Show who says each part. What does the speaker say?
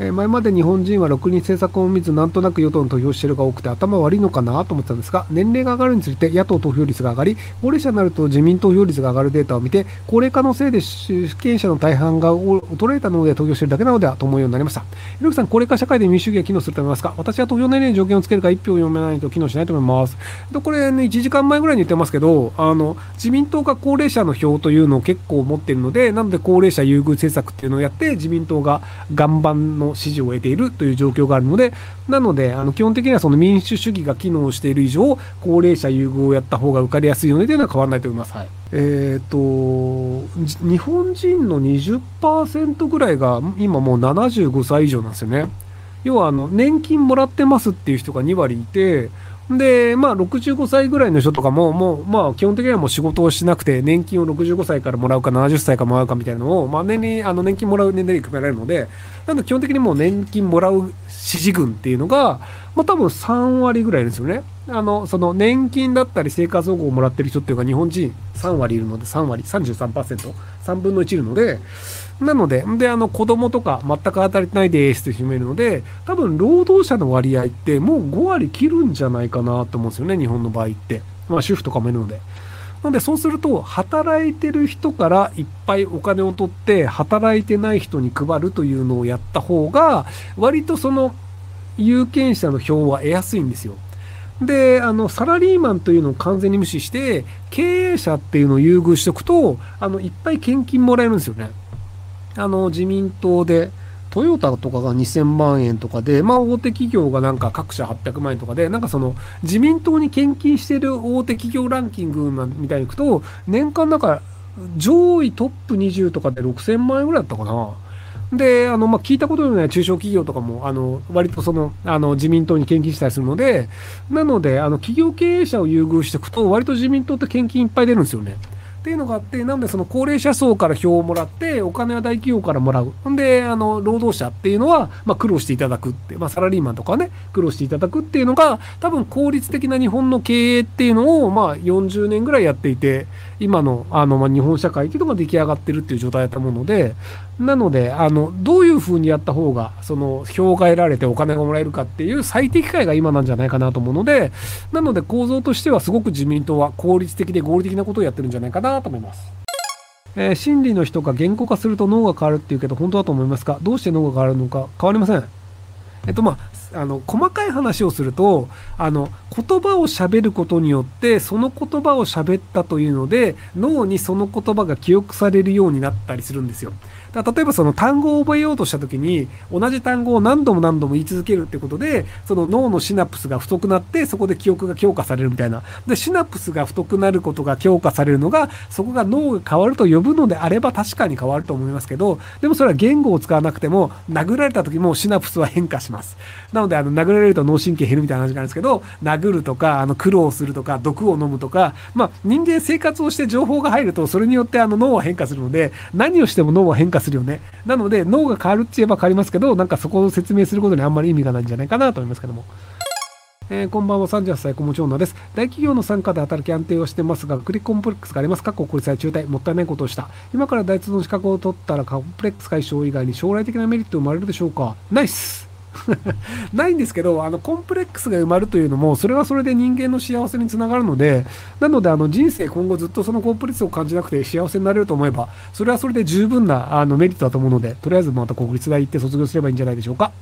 Speaker 1: え、前まで日本人はろくに政策を見ず、なんとなく与党の投票してるが多くて頭悪いのかなと思ってたんですが、年齢が上がるにつれて野党投票率が上がり、高齢者になると自民投票率が上がるデータを見て、高齢化のせいで主権者の大半が衰えたので投票してるだけなのではと思うようになりました。ひろきさん、高齢化社会で民主主義が機能すると思いますか私は投票年齢に条件をつけるか1票を読めないと機能しないと思います。でこれね、1時間前ぐらいに言ってますけど、あの、自民党が高齢者の票というのを結構持っているので、なので高齢者優遇政策っていうのをやって、自民党が岩盤の支持を得ているという状況があるので、なので、あの基本的にはその民主主義が機能している以上、高齢者優遇をやった方が受かりやすいよねというのは変わらないと思います。はい、えっ、ー、と、日本人の20%ぐらいが今もう75歳以上なんですよね。要はあの年金もらってますっていう人が2割いて、で、まあ、65歳ぐらいの人とかも、もう、まあ、基本的にはもう仕事をしなくて、年金を65歳からもらうか、70歳からもらうかみたいなのを、まあ、年に、あの、年金もらう年齢に組められるので、なので、基本的にもう年金もらう支持群っていうのが、まあ、多分3割ぐらいですよね。あの、その、年金だったり生活保護をもらってる人っていうのが日本人3割いるので、3割、33%、3分の1いるので、なので、で、あの、子供とか全く当たりないですという人もいるので、多分、労働者の割合ってもう5割切るんじゃないかなと思うんですよね、日本の場合って。まあ、主婦とかもいるので。なので、そうすると、働いてる人からいっぱいお金を取って、働いてない人に配るというのをやった方が、割とその、有権者の票は得やすいんですよ。で、あの、サラリーマンというのを完全に無視して、経営者っていうのを優遇しておくと、あの、いっぱい献金もらえるんですよね。あの、自民党で、トヨタとかが2000万円とかで、まあ大手企業がなんか各社800万円とかで、なんかその自民党に献金してる大手企業ランキングみたいにいくと、年間なんか上位トップ20とかで6000万円ぐらいだったかな。で、あの、まあ、聞いたことのない中小企業とかも、あの、割とその、あの、自民党に献金したりするので、なので、あの、企業経営者を優遇していくと、割と自民党って献金いっぱい出るんですよね。っていうのがあって、なんでその高齢者層から票をもらって、お金は大企業からもらう。んで、あの、労働者っていうのは、まあ、苦労していただくって、まあ、サラリーマンとかね、苦労していただくっていうのが、多分効率的な日本の経営っていうのを、まあ、40年ぐらいやっていて、今の、あの、まあ、日本社会っていうのが出来上がってるっていう状態だと思うので、なので、あの、どういうふうにやった方が、その、票が得られてお金がもらえるかっていう最適解が今なんじゃないかなと思うので、なので構造としてはすごく自民党は効率的で合理的なことをやってるんじゃないかなと思います。えー、心理の人が言語化すると脳が変わるっていうけど、本当だと思いますか？どうして脳が変わるのか？変わりません。えっとまあ、あの細かい話をするとあの言葉をしゃべることによってその言葉をしゃべったというので脳にその言葉が記憶されるようになったりするんですよ。だ例えばその単語を覚えようとした時に同じ単語を何度も何度も言い続けるってことでその脳のシナプスが太くなってそこで記憶が強化されるみたいな。でシナプスが太くなることが強化されるのがそこが脳が変わると呼ぶのであれば確かに変わると思いますけどでもそれは言語を使わなくても殴られた時もシナプスは変化します。なのであの殴られると脳神経減るみたいな話なんですけど殴るとかあの苦労するとか毒を飲むとかまあ人間生活をして情報が入るとそれによってあの脳は変化するので何をしても脳は変化するよね。なので、脳が変わるって言えば変わりますけど、なんかそこを説明することにあんまり意味がないんじゃないかなと思いますけども。えー、こんばんは、38歳、小持女です。大企業の参加で働き安定をしてますが、クリコンプレックスがありますか国立大中退。もったいないことをした。今から大卒の資格を取ったら、コンプレックス解消以外に将来的なメリット生まれるでしょうかナイス ないんですけど、あの、コンプレックスが埋まるというのも、それはそれで人間の幸せにつながるので、なので、あの、人生今後ずっとそのコンプレックスを感じなくて幸せになれると思えば、それはそれで十分な、あの、メリットだと思うので、とりあえずまた国立大行って卒業すればいいんじゃないでしょうか。